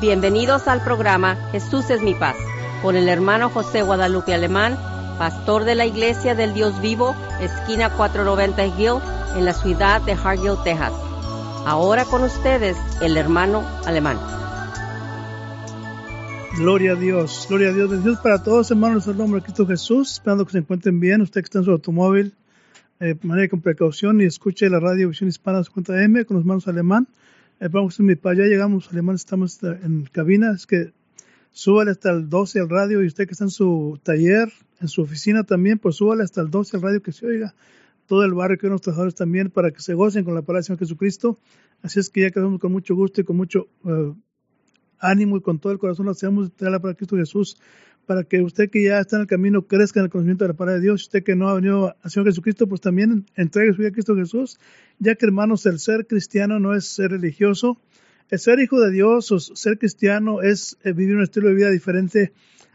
Bienvenidos al programa Jesús es mi paz, con el hermano José Guadalupe Alemán, pastor de la Iglesia del Dios Vivo, esquina 490 Hill, en la ciudad de Hargill, Texas. Ahora con ustedes, el hermano Alemán. Gloria a Dios, gloria a Dios. Bendiciones para todos, hermanos, en el nombre de Cristo Jesús. Esperando que se encuentren bien. Usted que está en su automóvil, eh, con precaución y escuche la radio Visión Hispana 50 M con los hermanos Alemán. Eh, vamos mi para allá, llegamos, alemán, estamos en cabina, es que súbale hasta el 12 al radio y usted que está en su taller, en su oficina también, pues súbale hasta el 12 al radio que se oiga todo el barrio que los trabajadores también para que se gocen con la palabra del Señor Jesucristo. Así es que ya quedamos con mucho gusto y con mucho uh, ánimo y con todo el corazón lo hacemos traer la palabra de Cristo Jesús para que usted que ya está en el camino crezca en el conocimiento de la palabra de Dios. Usted que no ha venido al Señor Jesucristo, pues también entregue su vida a Cristo Jesús, ya que hermanos, el ser cristiano no es ser religioso. El ser hijo de Dios o ser cristiano es eh, vivir un estilo de vida diferente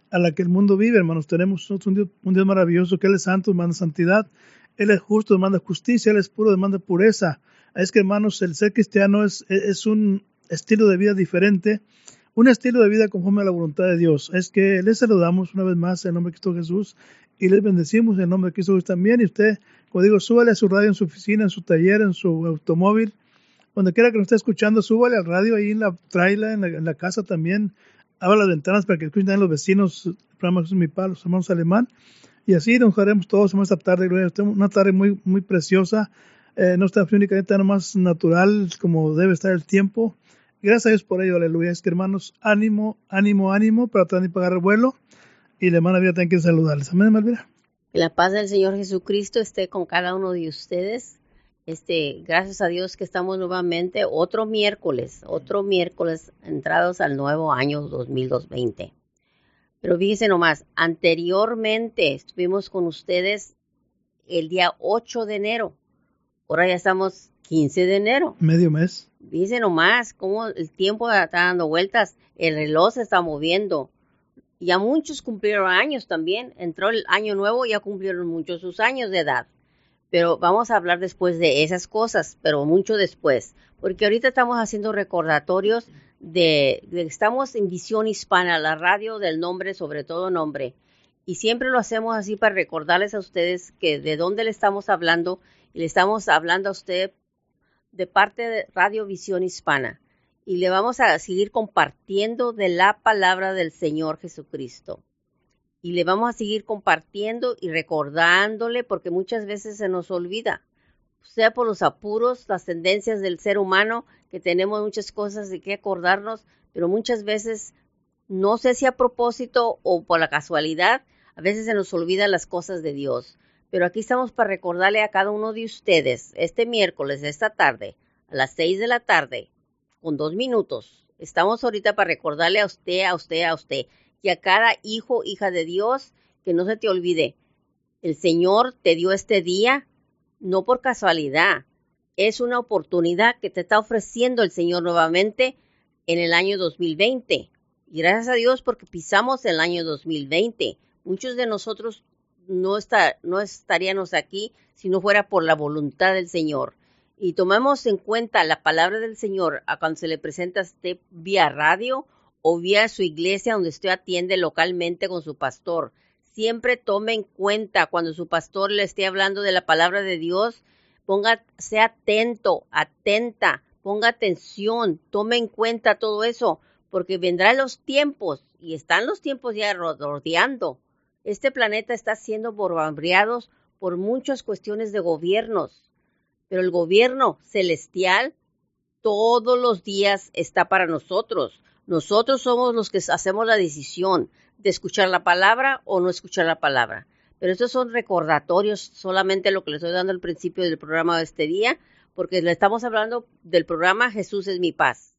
a la que el mundo vive, hermanos. Tenemos un Dios, un Dios maravilloso, que Él es santo, demanda santidad. Él es justo, demanda justicia. Él es puro, demanda pureza. Es que, hermanos, el ser cristiano es, es un estilo de vida diferente un estilo de vida conforme a la voluntad de Dios. Es que les saludamos una vez más en nombre de Cristo Jesús y les bendecimos en nombre de Cristo Jesús también. Y usted, como digo, súbale a su radio en su oficina, en su taller, en su automóvil, donde quiera que nos esté escuchando, súbale al radio ahí en la trailer, en la, casa también. Abra las ventanas para que escuchen los vecinos, el programa Jesús mi Padre, los hermanos alemán. Y así nos haremos todos en esta tarde, una tarde muy, muy preciosa. Eh, no está únicamente más natural como debe estar el tiempo Gracias a Dios por ello, aleluya. Es que hermanos, ánimo, ánimo, ánimo para tratar de pagar el vuelo. Y la hermana Elvira también quiere saludarles. Amén, Malvira. La paz del Señor Jesucristo esté con cada uno de ustedes. Este, gracias a Dios que estamos nuevamente otro miércoles, otro miércoles entrados al nuevo año 2020. Pero fíjense nomás, anteriormente estuvimos con ustedes el día 8 de enero. Ahora ya estamos 15 de enero. Medio mes. Dice nomás cómo el tiempo está dando vueltas, el reloj se está moviendo. Ya muchos cumplieron años también. Entró el año nuevo y ya cumplieron muchos sus años de edad. Pero vamos a hablar después de esas cosas, pero mucho después. Porque ahorita estamos haciendo recordatorios de, de estamos en Visión Hispana, la radio del nombre, sobre todo nombre. Y siempre lo hacemos así para recordarles a ustedes que de dónde le estamos hablando. Y le estamos hablando a usted de parte de Radio Visión Hispana y le vamos a seguir compartiendo de la palabra del Señor Jesucristo. Y le vamos a seguir compartiendo y recordándole porque muchas veces se nos olvida, sea por los apuros, las tendencias del ser humano, que tenemos muchas cosas de que acordarnos, pero muchas veces, no sé si a propósito o por la casualidad, a veces se nos olvidan las cosas de Dios. Pero aquí estamos para recordarle a cada uno de ustedes, este miércoles, esta tarde, a las seis de la tarde, con dos minutos. Estamos ahorita para recordarle a usted, a usted, a usted, y a cada hijo, hija de Dios, que no se te olvide, el Señor te dio este día no por casualidad, es una oportunidad que te está ofreciendo el Señor nuevamente en el año 2020. Y gracias a Dios porque pisamos el año 2020. Muchos de nosotros no, está, no estaríamos aquí si no fuera por la voluntad del Señor. Y tomemos en cuenta la palabra del Señor a cuando se le presenta a usted vía radio o vía su iglesia donde usted atiende localmente con su pastor. Siempre tome en cuenta cuando su pastor le esté hablando de la palabra de Dios, ponga, sea atento, atenta, ponga atención, tome en cuenta todo eso, porque vendrán los tiempos, y están los tiempos ya rodeando, este planeta está siendo bombardeado por muchas cuestiones de gobiernos, pero el gobierno celestial todos los días está para nosotros. Nosotros somos los que hacemos la decisión de escuchar la palabra o no escuchar la palabra. Pero estos son recordatorios, solamente lo que les estoy dando al principio del programa de este día, porque le estamos hablando del programa Jesús es mi paz,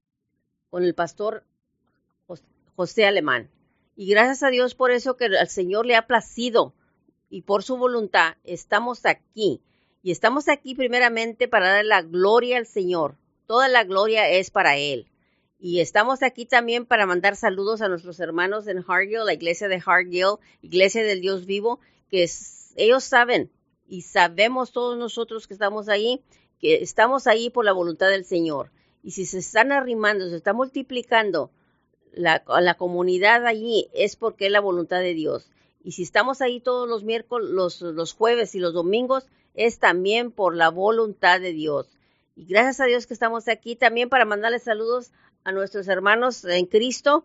con el pastor José Alemán. Y gracias a Dios por eso que al Señor le ha placido y por su voluntad estamos aquí. Y estamos aquí primeramente para dar la gloria al Señor. Toda la gloria es para Él. Y estamos aquí también para mandar saludos a nuestros hermanos en Hargill, la iglesia de Hargill, iglesia del Dios vivo, que ellos saben y sabemos todos nosotros que estamos ahí, que estamos ahí por la voluntad del Señor. Y si se están arrimando, se está multiplicando la, la comunidad allí es porque es la voluntad de Dios. Y si estamos ahí todos los miércoles, los, los jueves y los domingos, es también por la voluntad de Dios. Y gracias a Dios que estamos aquí también para mandarles saludos a nuestros hermanos en Cristo,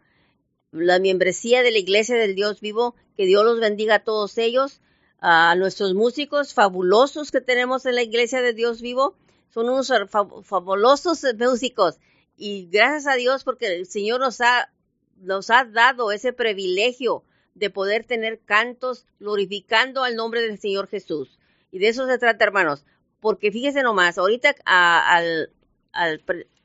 la membresía de la Iglesia del Dios Vivo, que Dios los bendiga a todos ellos, a nuestros músicos fabulosos que tenemos en la Iglesia de Dios Vivo, son unos fabulosos músicos. Y gracias a Dios porque el Señor nos ha, nos ha dado ese privilegio de poder tener cantos glorificando al nombre del Señor Jesús. Y de eso se trata, hermanos. Porque fíjense nomás, ahorita al,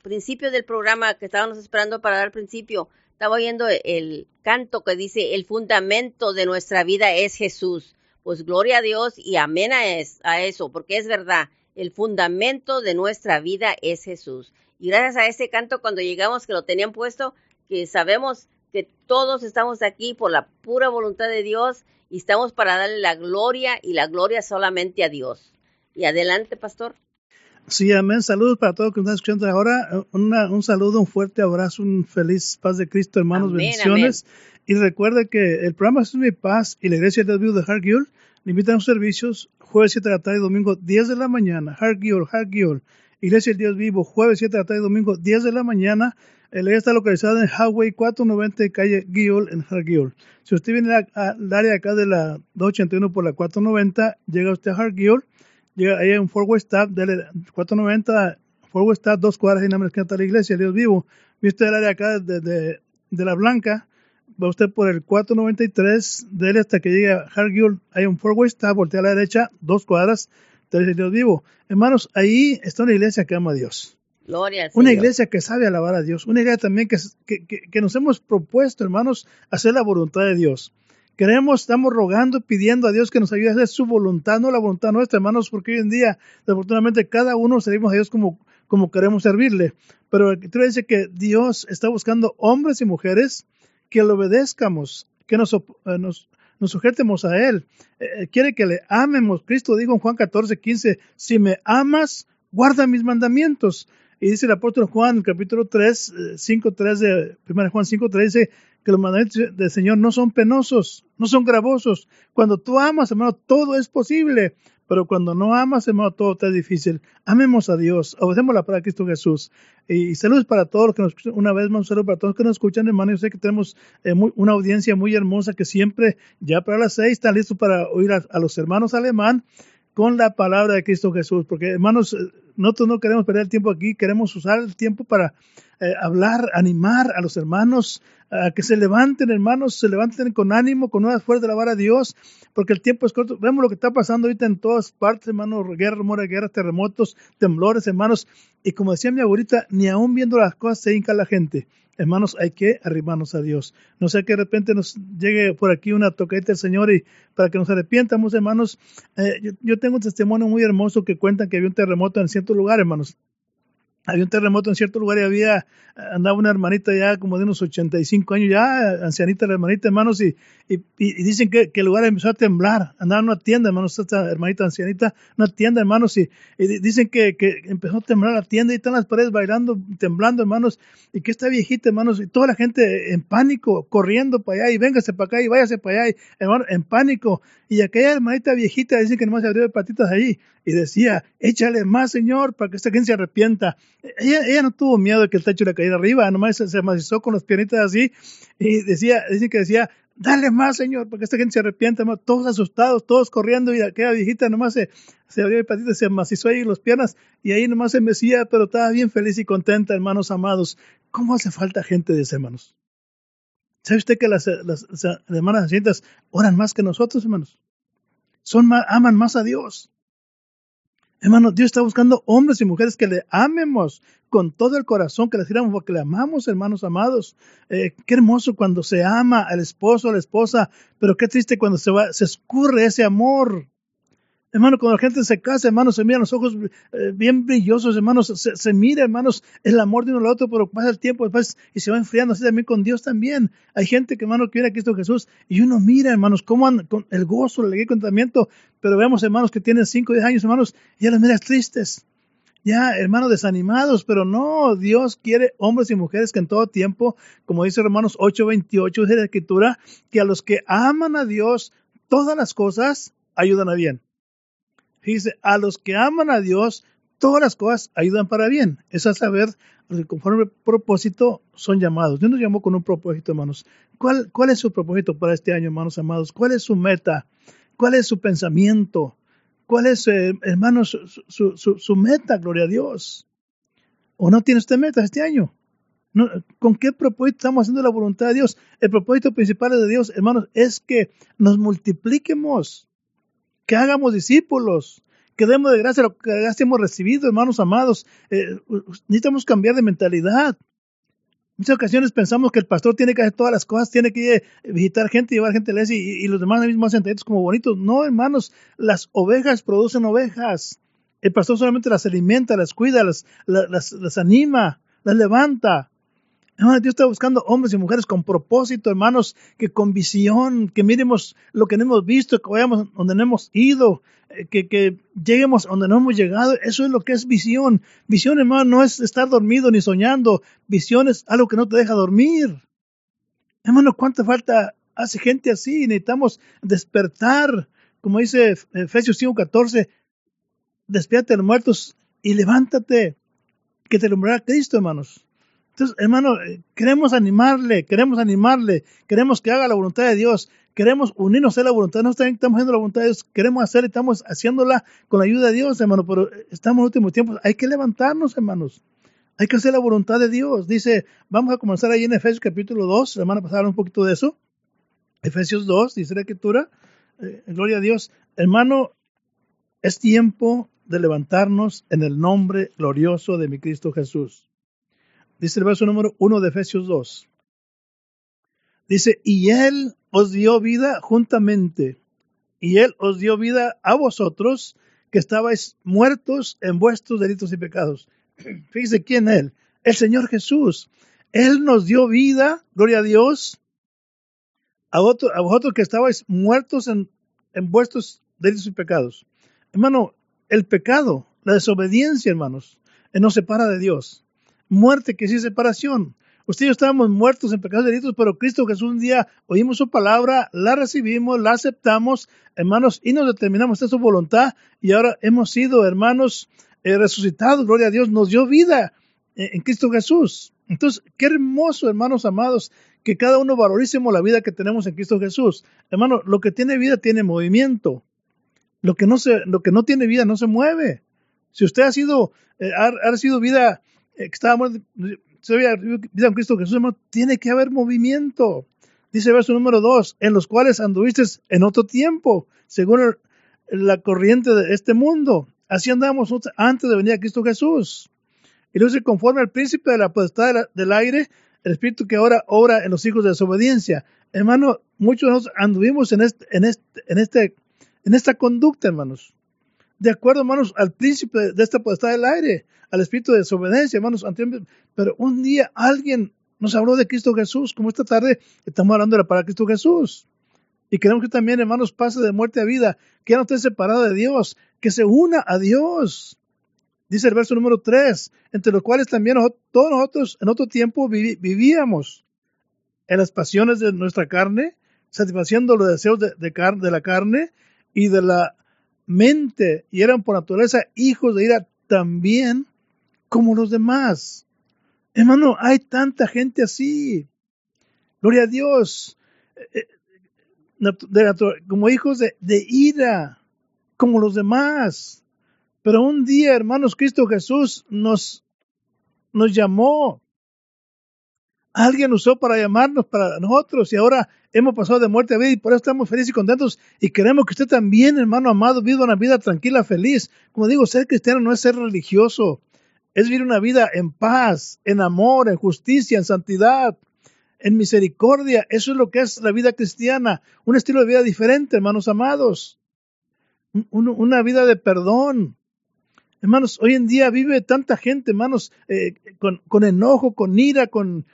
principio del programa que estábamos esperando para dar principio, estaba oyendo el canto que dice, el fundamento de nuestra vida es Jesús. Pues gloria a Dios y amén a, a eso, porque es verdad, el fundamento de nuestra vida es Jesús. Y gracias a ese canto, cuando llegamos, que lo tenían puesto, que sabemos que todos estamos aquí por la pura voluntad de Dios y estamos para darle la gloria y la gloria solamente a Dios. Y adelante, pastor. Sí, amén. Saludos para todos que nos están escuchando ahora. un saludo, un fuerte abrazo, un feliz paz de Cristo, hermanos. bendiciones. Y recuerde que el programa es mi paz y la iglesia de Dios de Hargill a los servicios jueves 7 de la tarde y domingo 10 de la mañana. Hargill, Hargill. Iglesia del Dios Vivo, jueves 7 de la tarde y domingo 10 de la mañana. La iglesia está localizada en Highway 490, calle Guiol, en Hargill. Si usted viene al área acá de la 281 por la 490, llega usted a Hargill llega ahí en Fort West Stop, de 490, Fort West dos cuadras y nada más que está la iglesia, Dios vivo. Viste el área acá de, de, de, La Blanca, va usted por el 493, de él hasta que llegue a Hargill, hay un Fort West voltea a la derecha, dos cuadras, Dios vivo. Hermanos, ahí está una iglesia que ama a Dios. Gloria una iglesia que sabe alabar a Dios, una iglesia también que, que, que, nos hemos propuesto, hermanos, hacer la voluntad de Dios. Queremos, estamos rogando, pidiendo a Dios que nos ayude a hacer su voluntad, no la voluntad nuestra, hermanos, porque hoy en día, desafortunadamente, cada uno servimos a Dios como, como queremos servirle. Pero tú dice que Dios está buscando hombres y mujeres que le obedezcamos, que nos, eh, nos, nos sujetemos a Él. Eh, eh, quiere que le amemos. Cristo dijo en Juan 14, 15, si me amas, guarda mis mandamientos. Y dice el apóstol Juan, capítulo 3, 5, 3 de 1 Juan 5, 3, dice, que los mandamientos del Señor no son penosos, no son gravosos. Cuando tú amas, hermano, todo es posible. Pero cuando no amas, hermano, todo está difícil. Amemos a Dios, obedecemos la palabra de Cristo Jesús. Y, saludos para todos los que nos escuchan. Una vez más, un saludo para todos los que nos escuchan, hermano. Yo sé que tenemos eh, una audiencia muy hermosa que siempre, ya para las seis, están listos para oír a, a los hermanos alemán con la palabra de Cristo Jesús. Porque, hermanos, eh, nosotros no queremos perder el tiempo aquí, queremos usar el tiempo para eh, hablar, animar a los hermanos a que se levanten, hermanos, se levanten con ánimo, con nuevas fuerzas de alabar a Dios, porque el tiempo es corto. Vemos lo que está pasando ahorita en todas partes, hermanos, guerra, rumores, guerras, terremotos, temblores, hermanos. Y como decía mi abuelita, ni aún viendo las cosas se hinca la gente. Hermanos, hay que arrimarnos a Dios. No sea que de repente nos llegue por aquí una toqueta del Señor y para que nos arrepientamos, hermanos. Eh, yo, yo, tengo un testimonio muy hermoso que cuentan que había un terremoto en cierto lugar, hermanos había un terremoto en cierto lugar y había, andaba una hermanita ya como de unos 85 años, ya ancianita la hermanita, hermanos, y, y, dicen que, que, el lugar empezó a temblar. Andaba en una tienda, hermanos, esta hermanita ancianita, una tienda, hermanos, y, dicen que, que, empezó a temblar la tienda y están las paredes bailando, temblando, hermanos, y que esta viejita, hermanos, y toda la gente en pánico, corriendo para allá, y véngase para acá, y váyase para allá, hermano, en pánico. Y aquella hermanita viejita, dicen que nomás se abrió de patitas allí, y decía, échale más, Señor, para que esta gente se arrepienta. Ella, ella no tuvo miedo de que el techo le cayera arriba, nomás se, se macizó con las piernitas así, y decía, dicen que decía, dale más, Señor, para que esta gente se arrepienta, todos asustados, todos corriendo, y aquella viejita nomás se, se abrió de patitas, se macizó ahí las piernas, y ahí nomás se mecía, pero estaba bien feliz y contenta, hermanos amados. ¿Cómo hace falta gente de ese, hermanos? ¿Sabe usted que las, las, las hermanas asientas oran más que nosotros, hermanos? Son más, aman más a Dios. Hermanos, Dios está buscando hombres y mujeres que le amemos con todo el corazón, que le sirvamos porque le amamos, hermanos amados. Eh, qué hermoso cuando se ama al esposo, a la esposa, pero qué triste cuando se va, se escurre ese amor. Hermano, cuando la gente se casa, hermanos, se miran los ojos eh, bien brillosos, hermanos, se, mira, hermanos, el amor de uno al otro, pero pasa el tiempo después y se va enfriando así también con Dios también. Hay gente que, hermano, quiere a Cristo Jesús y uno mira, hermanos, cómo con el gozo, el alegría, contentamiento, pero vemos, hermanos, que tienen 5 o 10 años, hermanos, y ya las miras tristes. ya, hermanos, desanimados, pero no, Dios quiere hombres y mujeres que en todo tiempo, como dice Romanos 8:28 de la Escritura, que a los que aman a Dios, todas las cosas ayudan a bien. Dice, a los que aman a Dios, todas las cosas ayudan para bien. Es a saber, conforme propósito son llamados. Dios nos llamó con un propósito, hermanos. ¿Cuál, ¿Cuál es su propósito para este año, hermanos amados? ¿Cuál es su meta? ¿Cuál es su pensamiento? ¿Cuál es, eh, hermano, su, meta? Gloria a Dios. ¿O no tiene usted meta este año? ¿Con qué propósito estamos haciendo la voluntad de Dios? El propósito principal de Dios, hermanos, es que nos multipliquemos, que hagamos discípulos, que demos de gracia lo que ya hemos recibido, hermanos amados. Eh, necesitamos cambiar de mentalidad muchas ocasiones pensamos que el pastor tiene que hacer todas las cosas, tiene que visitar gente, llevar gente a la y, los demás mismos hacen como bonitos. No, hermanos, las ovejas producen ovejas. El pastor solamente las alimenta, las cuida, las, las, las anima, las levanta. Dios está buscando hombres y mujeres con propósito, hermanos, que con visión, que miremos lo que no hemos visto, que vayamos donde no hemos ido, eh, que, lleguemos donde no hemos llegado. Eso es lo que es visión. Visión, hermano, no es estar dormido ni soñando. Visión es algo que no te deja dormir. Hermano, ¿cuánta falta hace gente así? Necesitamos despertar. Como dice Efesios 5:14, despiértate de los muertos y levántate, que te alumbrará Cristo, hermanos. Entonces, hermano, eh, queremos animarle, queremos animarle, queremos que haga la voluntad de Dios, queremos unirnos a la voluntad, no estamos haciendo la voluntad de Dios, queremos hacer, estamos haciéndola con la ayuda de Dios, hermano, pero estamos en últimos tiempos, hay que levantarnos, hermanos. Hay que hacer la voluntad de Dios. Dice, vamos a comenzar ahí en Efesios capítulo 2, la semana pasada un poquito de eso. Efesios 2, dice la escritura, eh, gloria a Dios. Hermano, es tiempo de levantarnos en el nombre glorioso de mi Cristo Jesús. Dice el verso número 1 de Efesios 2. Dice, y Él os dio vida juntamente, y Él os dio vida a vosotros que estabais muertos en vuestros delitos y pecados. Fíjese quién Él, el Señor Jesús. Él nos dio vida, gloria a Dios, a, vosotros que estabais muertos en, en vuestros delitos y pecados. Hermano, el pecado, la desobediencia, hermanos, nos separa de Dios muerte, que sí separación. Usted y yo estábamos muertos en pecados y delitos, pero Cristo Jesús un día oímos su palabra, la recibimos, la aceptamos, hermanos, y nos determinamos en su voluntad, y ahora hemos sido, hermanos, eh, resucitados, gloria a Dios, nos dio vida eh, en Cristo Jesús. Entonces, qué hermoso, hermanos amados, que cada uno valoricemos la vida que tenemos en Cristo Jesús. Hermano, lo que tiene vida tiene movimiento. Lo que no, se, lo que no tiene vida no se mueve. Si usted ha sido, eh, ha sido vida eh, que se había vida en Cristo Jesús, tiene que haber movimiento. Dice el verso número 2, en los cuales anduviste en otro tiempo, según la corriente de este mundo. Así andamos antes de venir a Cristo Jesús. Y luego se conforme al príncipe de la potestad del aire, el espíritu que ahora obra en los hijos de desobediencia. Hermano, muchos de nosotros anduvimos en, este, en, este, en, este, en esta conducta, hermanos de acuerdo, hermanos, al príncipe de esta potestad del aire, al espíritu de desobediencia, hermanos. Pero un día alguien nos habló de Cristo Jesús, como esta tarde estamos hablando de para Cristo Jesús. Y queremos que también, hermanos, pase de muerte a vida, que no esté separado de Dios, que se una a Dios. Dice el verso número 3, entre los cuales también todos nosotros en otro tiempo vivíamos en las pasiones de nuestra carne, satisfaciendo los deseos de, de la carne y de la mente y eran por naturaleza hijos de ira también como los demás. Hermano, hay tanta gente así. Gloria a Dios. Eh, eh, como hijos de, de ira, como los demás. Pero un día, hermanos, Cristo Jesús nos, nos llamó alguien usó para llamarnos para nosotros y ahora hemos pasado de muerte a vida y por eso estamos felices y contentos y queremos que usted también, hermano amado, viva una vida tranquila, feliz. Como digo, ser cristiano no es ser religioso, es vivir una vida en paz, en amor, en justicia, en santidad, en misericordia. Eso es lo que es la vida cristiana, un estilo de vida diferente, hermanos amados, una vida de perdón. Hermanos, hoy en día vive tanta gente, hermanos, eh, con, con enojo, con ira, con,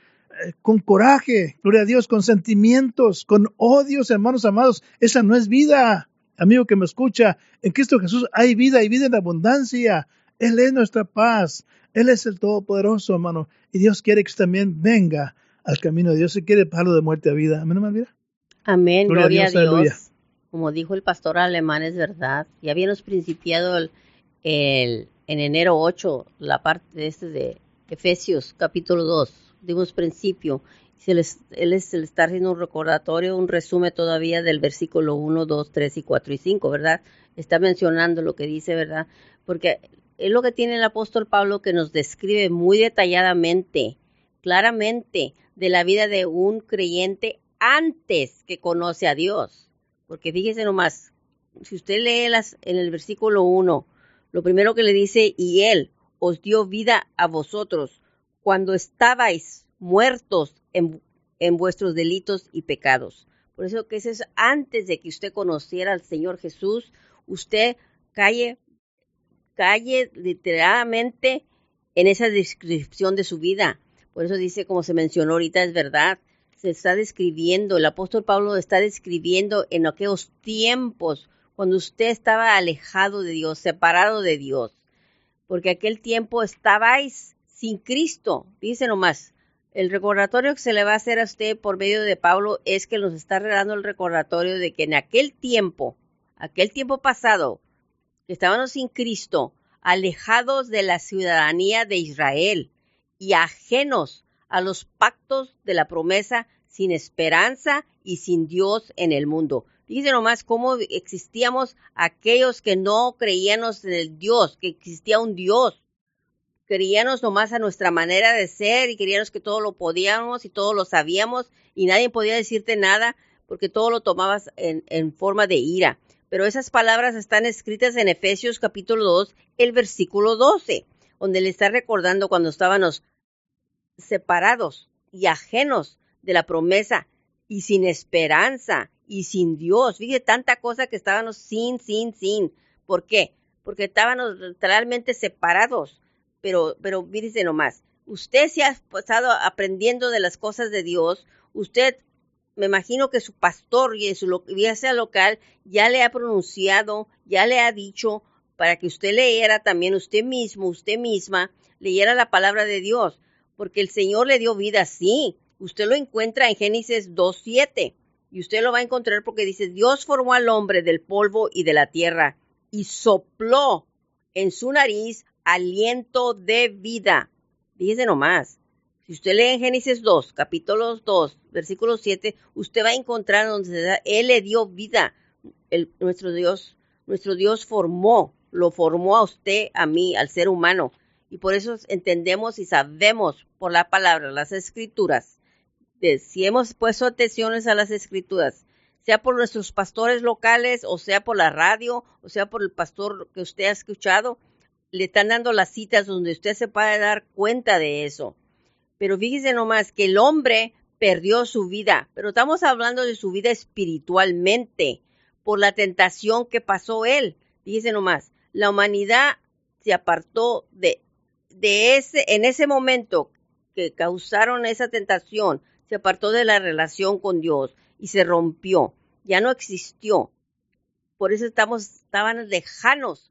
con coraje, gloria a Dios, con sentimientos, con odios, hermanos amados. Esa no es vida, amigo que me escucha. En Cristo Jesús hay vida y vida en abundancia. Él es nuestra paz. Él es el Todopoderoso, hermano. Y Dios quiere que usted también venga al camino de Dios y quiere pasarlo de muerte a vida. Amén, hermano. Amén, gloria, a Dios. Como dijo el pastor alemán, es verdad. Ya habíamos principiado el, el, en enero 8 la parte de este de Efesios capítulo 2. Dimos principio. Se les, él es, le está haciendo un recordatorio, un resumen todavía del versículo 1, 2, 3 y 4 y 5, ¿verdad? Está mencionando lo que dice, ¿verdad? Porque es lo que tiene el apóstol Pablo que nos describe muy detalladamente, claramente, de la vida de un creyente antes que conoce a Dios. Porque fíjese nomás, si usted lee las, en el versículo 1, lo primero que le dice, y Él os dio vida a vosotros cuando estabais muertos en, en vuestros delitos y pecados. Por eso que es antes de que usted conociera al Señor Jesús, usted calle, calle literalmente en esa descripción de su vida. Por eso dice, como se mencionó ahorita, es verdad, se está describiendo, el apóstol Pablo está describiendo en aquellos tiempos cuando usted estaba alejado de Dios, separado de Dios, porque aquel tiempo estabais sin Cristo, dice nomás. El recordatorio que se le va a hacer a usted por medio de Pablo es que nos está dando el recordatorio de que en aquel tiempo, aquel tiempo pasado, que estábamos sin Cristo, alejados de la ciudadanía de Israel y ajenos a los pactos de la promesa, sin esperanza y sin Dios en el mundo. Dice nomás cómo existíamos aquellos que no creíamos en el Dios, que existía un Dios. Creíamos nomás a nuestra manera de ser y queríamos que todo lo podíamos y todo lo sabíamos y nadie podía decirte nada porque todo lo tomabas en, en forma de ira. Pero esas palabras están escritas en Efesios capítulo 2, el versículo 12, donde le está recordando cuando estábamos separados y ajenos de la promesa y sin esperanza y sin Dios. Fíjate tanta cosa que estábamos sin, sin, sin. ¿Por qué? Porque estábamos literalmente separados. Pero, pero mírese nomás, usted se ha pasado aprendiendo de las cosas de Dios, usted, me imagino que su pastor y su iglesia local ya le ha pronunciado, ya le ha dicho para que usted leyera también usted mismo, usted misma, leyera la palabra de Dios, porque el Señor le dio vida, sí. Usted lo encuentra en Génesis 2.7 y usted lo va a encontrar porque dice, Dios formó al hombre del polvo y de la tierra y sopló en su nariz aliento de vida. Fíjese nomás. Si usted lee en Génesis 2, capítulo 2, versículo 7, usted va a encontrar donde Él le dio vida. El, nuestro Dios, nuestro Dios formó, lo formó a usted, a mí, al ser humano. Y por eso entendemos y sabemos por la palabra, las escrituras, si hemos puesto atenciones a las escrituras, sea por nuestros pastores locales, o sea por la radio, o sea por el pastor que usted ha escuchado, le están dando las citas donde usted se puede dar cuenta de eso. Pero fíjese nomás que el hombre perdió su vida, pero estamos hablando de su vida espiritualmente, por la tentación que pasó él. Fíjese nomás, la humanidad se apartó de, de ese, en ese momento que causaron esa tentación, se apartó de la relación con Dios y se rompió, ya no existió. Por eso estamos, estaban lejanos,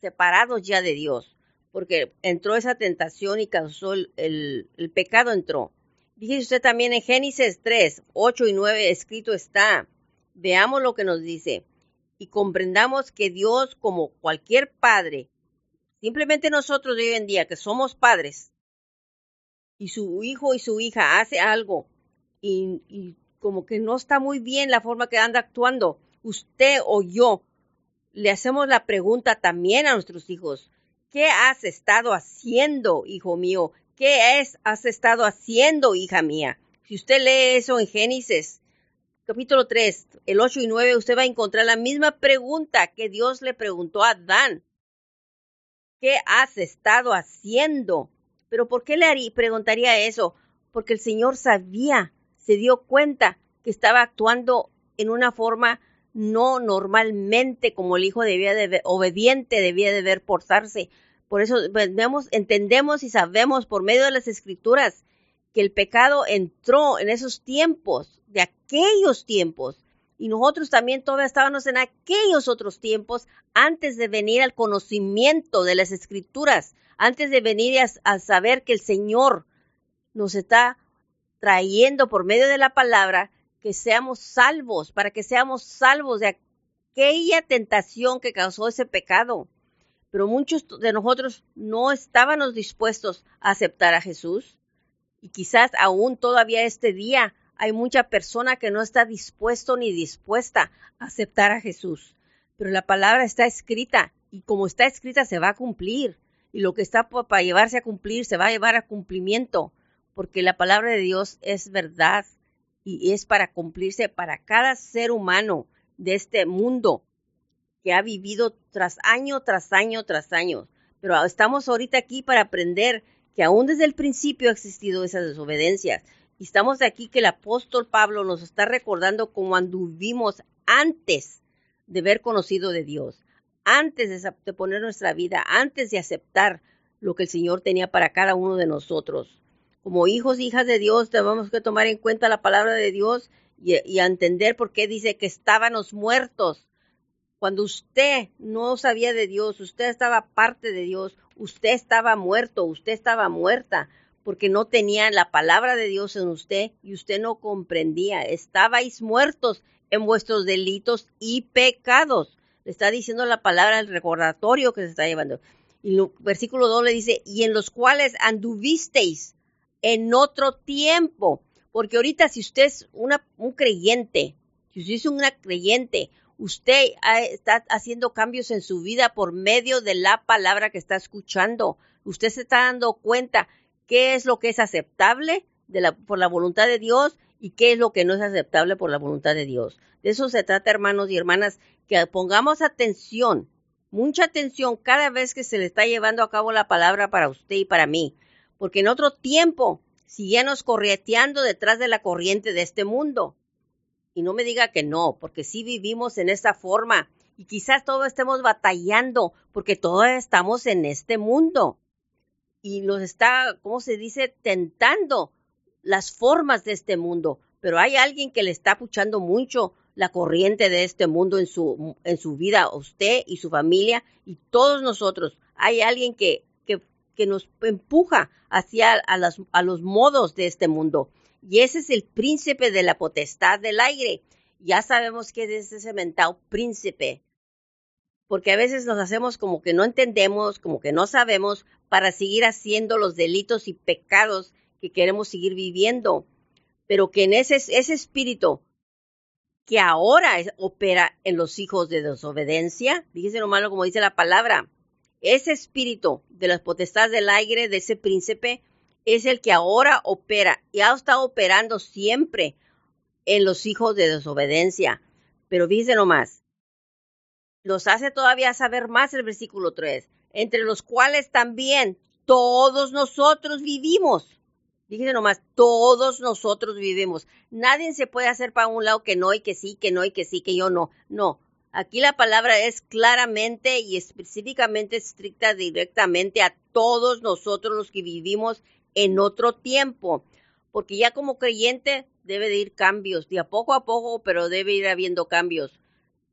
separados ya de Dios, porque entró esa tentación y causó el, pecado entró. Dice usted también en Génesis 3, 8 y 9 escrito está, veamos lo que nos dice y comprendamos que Dios como cualquier padre, simplemente nosotros de hoy en día que somos padres, y su hijo y su hija hace algo y, como que no está muy bien la forma que anda actuando, usted o yo le hacemos la pregunta también a nuestros hijos, ¿qué has estado haciendo, hijo mío? ¿Qué es, has estado haciendo, hija mía? Si usted lee eso en Génesis, capítulo 3, el 8 y 9, usted va a encontrar la misma pregunta que Dios le preguntó a Adán. ¿Qué has estado haciendo? Pero ¿por qué le preguntaría eso? Porque el Señor sabía, se dio cuenta que estaba actuando en una forma no normalmente como el hijo debía de obediente debía de ver portarse. Por eso pues, vemos, entendemos y sabemos por medio de las escrituras que el pecado entró en esos tiempos, de aquellos tiempos, Y nosotros también todavía estábamos en aquellos otros tiempos antes de venir al conocimiento de las escrituras, antes de venir a, saber que el Señor nos está trayendo por medio de la palabra que seamos salvos, para que seamos salvos de aquella tentación que causó ese pecado. Pero muchos de nosotros no estábamos dispuestos a aceptar a Jesús. Y quizás aún todavía este día hay mucha persona que no está dispuesto ni dispuesta a aceptar a Jesús. Pero la palabra está escrita y como está escrita se va a cumplir. Y lo que está para llevarse a cumplir se va a llevar a cumplimiento. Porque la palabra de Dios es verdad y es para cumplirse para cada ser humano de este mundo que ha vivido tras año, tras año, tras año. Pero estamos ahorita aquí para aprender que aún desde el principio ha existido esas desobediencias y estamos aquí que el apóstol Pablo nos está recordando cómo anduvimos antes de haber conocido de Dios, antes de, poner nuestra vida, antes de aceptar lo que el Señor tenía para cada uno de nosotros. Como hijos hijas de Dios, tenemos que tomar en cuenta la palabra de Dios y, y entender por qué dice que estábamos muertos. Cuando usted no sabía de Dios, usted estaba parte de Dios, usted estaba muerto, usted estaba muerta, porque no tenía la palabra de Dios en usted y usted no comprendía. Estabais muertos en vuestros delitos y pecados. Le está diciendo la palabra, el recordatorio que se está llevando. Y el versículo 2 le dice, y en los cuales anduvisteis en otro tiempo. Porque ahorita si usted es una, un creyente, si usted es una creyente, usted está haciendo cambios en su vida por medio de la palabra que está escuchando. Usted se está dando cuenta qué es lo que es aceptable por la voluntad de Dios y qué es lo que no es aceptable por la voluntad de Dios. De eso se trata, hermanos y hermanas, que pongamos atención, mucha atención cada vez que se le está llevando a cabo la palabra para usted y para mí, porque en otro tiempo sigamos correteando detrás de la corriente de este mundo. Y no me diga que no, porque sí vivimos en esta forma y quizás todos estemos batallando porque todos estamos en este mundo y nos está, ¿cómo se dice?, tentando las formas de este mundo. Pero hay alguien que le está puchando mucho la corriente de este mundo en su, en su vida, usted y su familia y todos nosotros. Hay alguien que, que nos empuja hacia a, a los modos de este mundo. Y ese es el príncipe de la potestad del aire. Ya sabemos que es ese mentado príncipe porque a veces nos hacemos como que no entendemos, como que no sabemos, para seguir haciendo los delitos y pecados que queremos seguir viviendo. Pero que en ese, ese espíritu que ahora opera en los hijos de desobediencia, fíjese lo malo como dice la palabra, ese espíritu de las potestades del aire, de ese príncipe, es el que ahora opera y ha estado operando siempre en los hijos de desobediencia. Pero fíjese nomás, nos hace todavía saber más el versículo 3, entre los cuales también todos nosotros vivimos. Fíjense nomás, todos nosotros vivimos. Nadie se puede hacer para un lado que no y que sí, que no y que sí, que yo no. No. Aquí la palabra es claramente y específicamente estricta directamente a todos nosotros los que vivimos en otro tiempo. Porque ya como creyente debe de ir cambios, de a poco a poco, pero debe ir habiendo cambios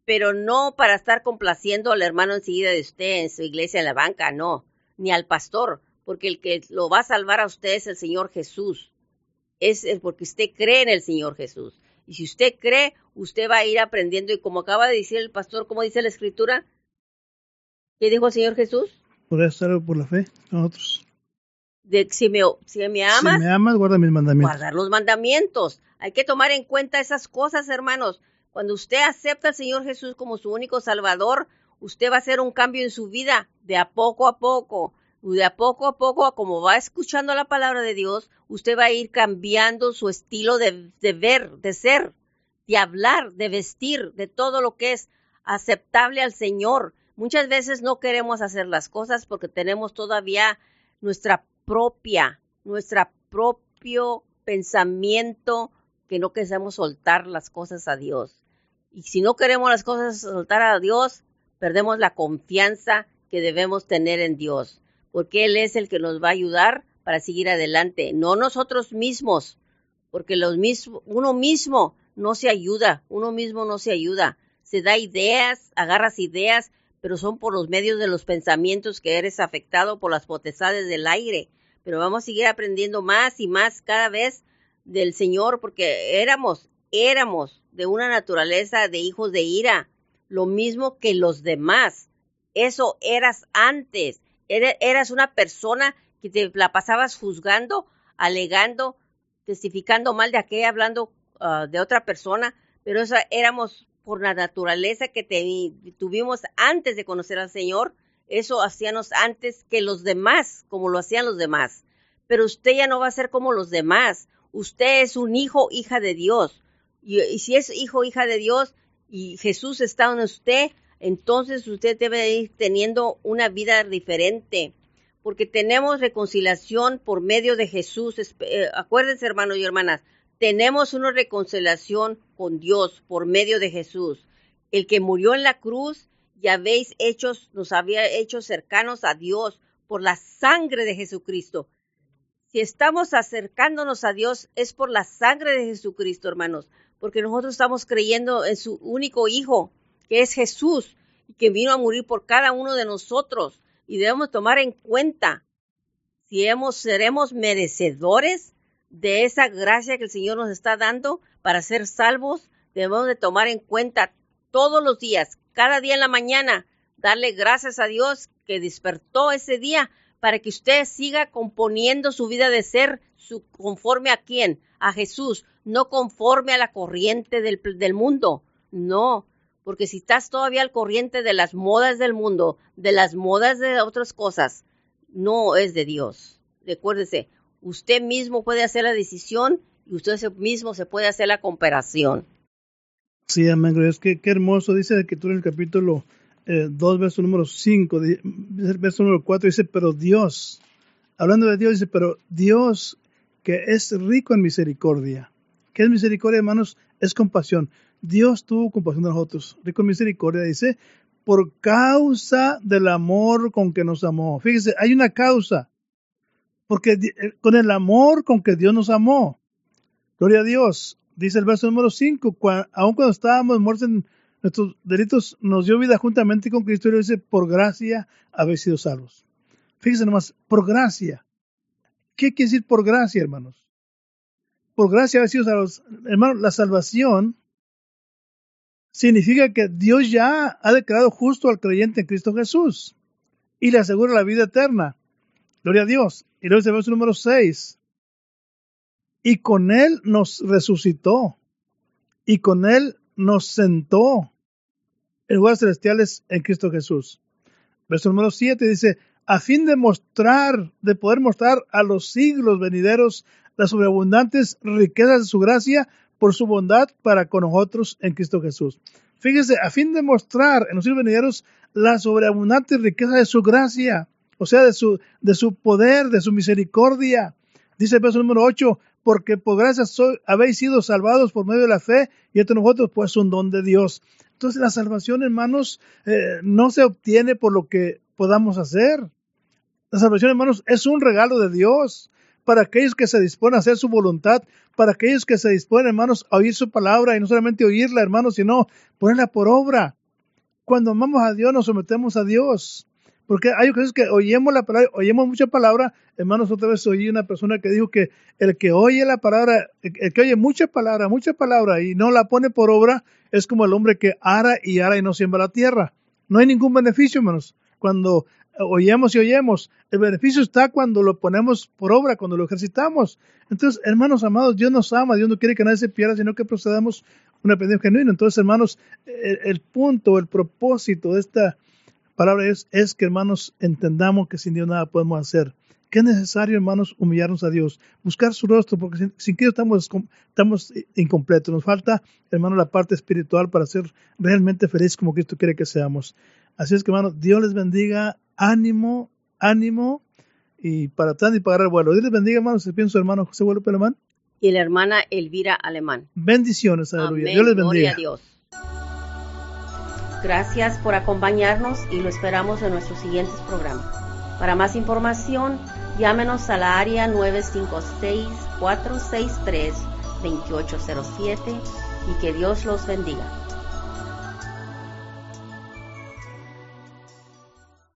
pero no para estar complaciendo al hermano enseguida de usted en su iglesia en la banca, no, ni al pastor, porque el que lo va a salvar a usted es el Señor Jesús. Es porque usted cree en el Señor Jesús. Y si usted cree, usted va a ir aprendiendo. Y como acaba de decir el pastor, como dice la Escritura, ¿qué dijo el Señor Jesús? Podría estar por la fe nosotros. De, si, me, si me amas, si me amas, guarda mis mandamientos. Guardar los mandamientos. Hay que tomar en cuenta esas cosas, hermanos. Cuando usted acepta al Señor Jesús como su único Salvador, usted va a hacer un cambio en su vida de a poco a poco. De a poco a poco, como va escuchando la palabra de Dios, usted va a ir cambiando su estilo de, de ver, de ser, de hablar, de vestir, de todo lo que es aceptable al Señor. Muchas veces no queremos hacer las cosas porque tenemos todavía nuestra propia, nuestra propio pensamiento que no queremos soltar las cosas a Dios. Y si no queremos las cosas soltar a Dios, perdemos la confianza que debemos tener en Dios, porque Él es el que nos va a ayudar para seguir adelante, no nosotros mismos, porque los mismo, uno mismo no se ayuda, uno mismo no se ayuda. Se da ideas, agarras ideas, pero son por los medios de los pensamientos que eres afectado por las potestades del aire. Pero vamos a seguir aprendiendo más y más cada vez del Señor, porque éramos, éramos de una naturaleza de hijos de ira, lo mismo que los demás. Eso eras antes. Eras una persona que te la pasabas juzgando, alegando, testificando mal de aquella, hablando ah, de otra persona, pero eso éramos por la naturaleza que tuvimos antes de conocer al Señor, eso hacíamos antes que los demás, como lo hacían los demás. Pero usted ya no va a ser como los demás. Usted es un hijo, hija de Dios. Y, y si es hijo, hija de Dios, y Jesús está en usted, entonces usted debe ir teniendo una vida diferente, porque tenemos reconciliación por medio de Jesús. Eh, acuérdense, hermanos y hermanas, tenemos una reconciliación con Dios por medio de Jesús. El que murió en la cruz, ya habéis hechos, nos había hecho cercanos a Dios por la sangre de Jesucristo. Si estamos acercándonos a Dios es por la sangre de Jesucristo, hermanos, porque nosotros estamos creyendo en su único Hijo, que es Jesús, y que vino a morir por cada uno de nosotros. Y debemos tomar en cuenta si hemos, seremos merecedores de esa gracia que el Señor nos está dando para ser salvos. Debemos de tomar en cuenta todos los días, cada día en la mañana, darle gracias a Dios que despertó ese día para que usted siga componiendo su vida de ser su, conforme a quién, a Jesús, no conforme a la corriente del, del mundo, no, porque si estás todavía al corriente de las modas del mundo, de las modas de otras cosas, no es de Dios. Recuérdese, usted mismo puede hacer la decisión y usted mismo se puede hacer la comparación. Sí, amén. Es que qué hermoso dice que tú en el capítulo 2, eh, verso número 5, verso número 4, dice, pero Dios, hablando de Dios, dice, pero Dios que es rico en misericordia. ¿Qué es misericordia, hermanos? Es compasión. Dios tuvo compasión de nosotros, rico en misericordia, dice, por causa del amor con que nos amó. Fíjese, hay una causa, porque eh, con el amor con que Dios nos amó. Gloria a Dios. Dice el verso número 5, aun cuando estábamos muertos en nuestros delitos, nos dio vida juntamente con Cristo y dice, por gracia habéis sido salvos. Fíjese nomás, por gracia. ¿Qué quiere decir por gracia, hermanos? Por gracia habéis sido salvos. Hermanos, la salvación significa que Dios ya ha declarado justo al creyente en Cristo Jesús y le asegura la vida eterna. Gloria a Dios. Y luego el verso número 6. Y con Él nos resucitó. Y con Él nos sentó en lugares celestiales en Cristo Jesús. Verso número 7 dice, a fin de mostrar, de poder mostrar a los siglos venideros las sobreabundantes riquezas de su gracia por su bondad para con nosotros en Cristo Jesús. Fíjese, a fin de mostrar en los siglos venideros la sobreabundante riqueza de su gracia, o sea, de su, de su poder, de su misericordia. Dice el verso número 8, porque por gracia habéis sido salvados por medio de la fe y esto nosotros pues un don de Dios. Entonces la salvación, hermanos, eh, no se obtiene por lo que podamos hacer. La salvación, hermanos, es un regalo de Dios para aquellos que se disponen a hacer su voluntad, para aquellos que se disponen, hermanos, a oír su palabra y no solamente oírla, hermanos, sino ponerla por obra. Cuando amamos a Dios, nos sometemos a Dios. Porque hay veces que oyemos la palabra, oyemos mucha palabra. Hermanos, otra vez oí una persona que dijo que el que oye la palabra, el que oye mucha palabra, mucha palabra y no la pone por obra, es como el hombre que ara y ara y no siembra la tierra. No hay ningún beneficio, hermanos. Cuando oyemos y oyemos. El beneficio está cuando lo ponemos por obra, cuando lo ejercitamos. Entonces, hermanos amados, Dios nos ama, Dios no quiere que nadie se pierda, sino que procedamos un aprendizaje genuino. Entonces, hermanos, el, punto, el propósito de esta palabra es, que, hermanos, entendamos que sin Dios nada podemos hacer. Que es necesario, hermanos, humillarnos a Dios, buscar su rostro, porque sin, sin que estamos, estamos incompletos. Nos falta, hermanos, la parte espiritual para ser realmente felices como Cristo quiere que seamos. Así es que, hermanos, Dios les bendiga ánimo, ánimo y para atrás y para el vuelo. Dios les bendiga, hermanos. Se piensa hermano José Guadalupe Alemán. Y la hermana Elvira Alemán. Bendiciones, aleluya. Dios les bendiga. Gloria a Dios. Gracias por acompañarnos y lo esperamos en nuestros siguientes programas. Para más información, llámenos a la área 956-463. 2807 y que Dios los bendiga.